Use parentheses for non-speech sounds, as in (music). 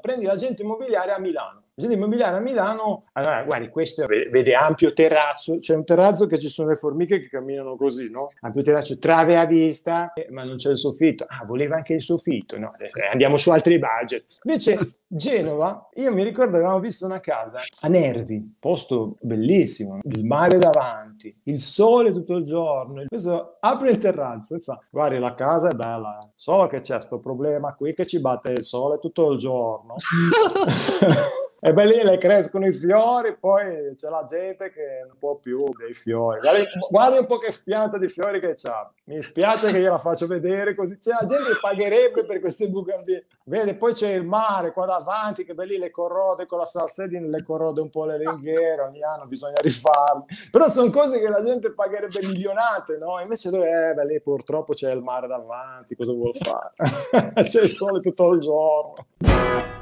Prendi l'agente immobiliare a Milano. L'agente immobiliare a Milano, allora, guardi, questo vede ampio terrazzo, c'è un terrazzo che ci sono le formiche che camminano così, no? Ampio terrazzo, trave a vista, eh, ma non c'è il soffitto. Ah, voleva anche il soffitto, no? Eh, andiamo su altri budget. Invece (laughs) Genova, io mi ricordo avevamo visto una casa a Nervi, posto bellissimo, il mare davanti, il sole tutto il giorno. Questo apre il terrazzo e fa, guardi la casa è bella, solo che c'è questo problema qui che ci batte il sole tutto il giorno. (laughs) (laughs) e beh lì le crescono i fiori, poi c'è la gente che non può più dei fiori. Guardi un po' che pianta di fiori che c'ha. Mi spiace che gliela faccio vedere così. C'è la gente che pagherebbe per queste bucambie. Vede, poi c'è il mare qua davanti che belli le corrode con la salsedine, le corrode un po' le ringhiere, ogni anno bisogna rifarle. Però sono cose che la gente pagherebbe milionate, no? Invece dove eh, beh, lì purtroppo c'è il mare davanti, cosa vuol fare? (laughs) c'è il sole tutto il giorno.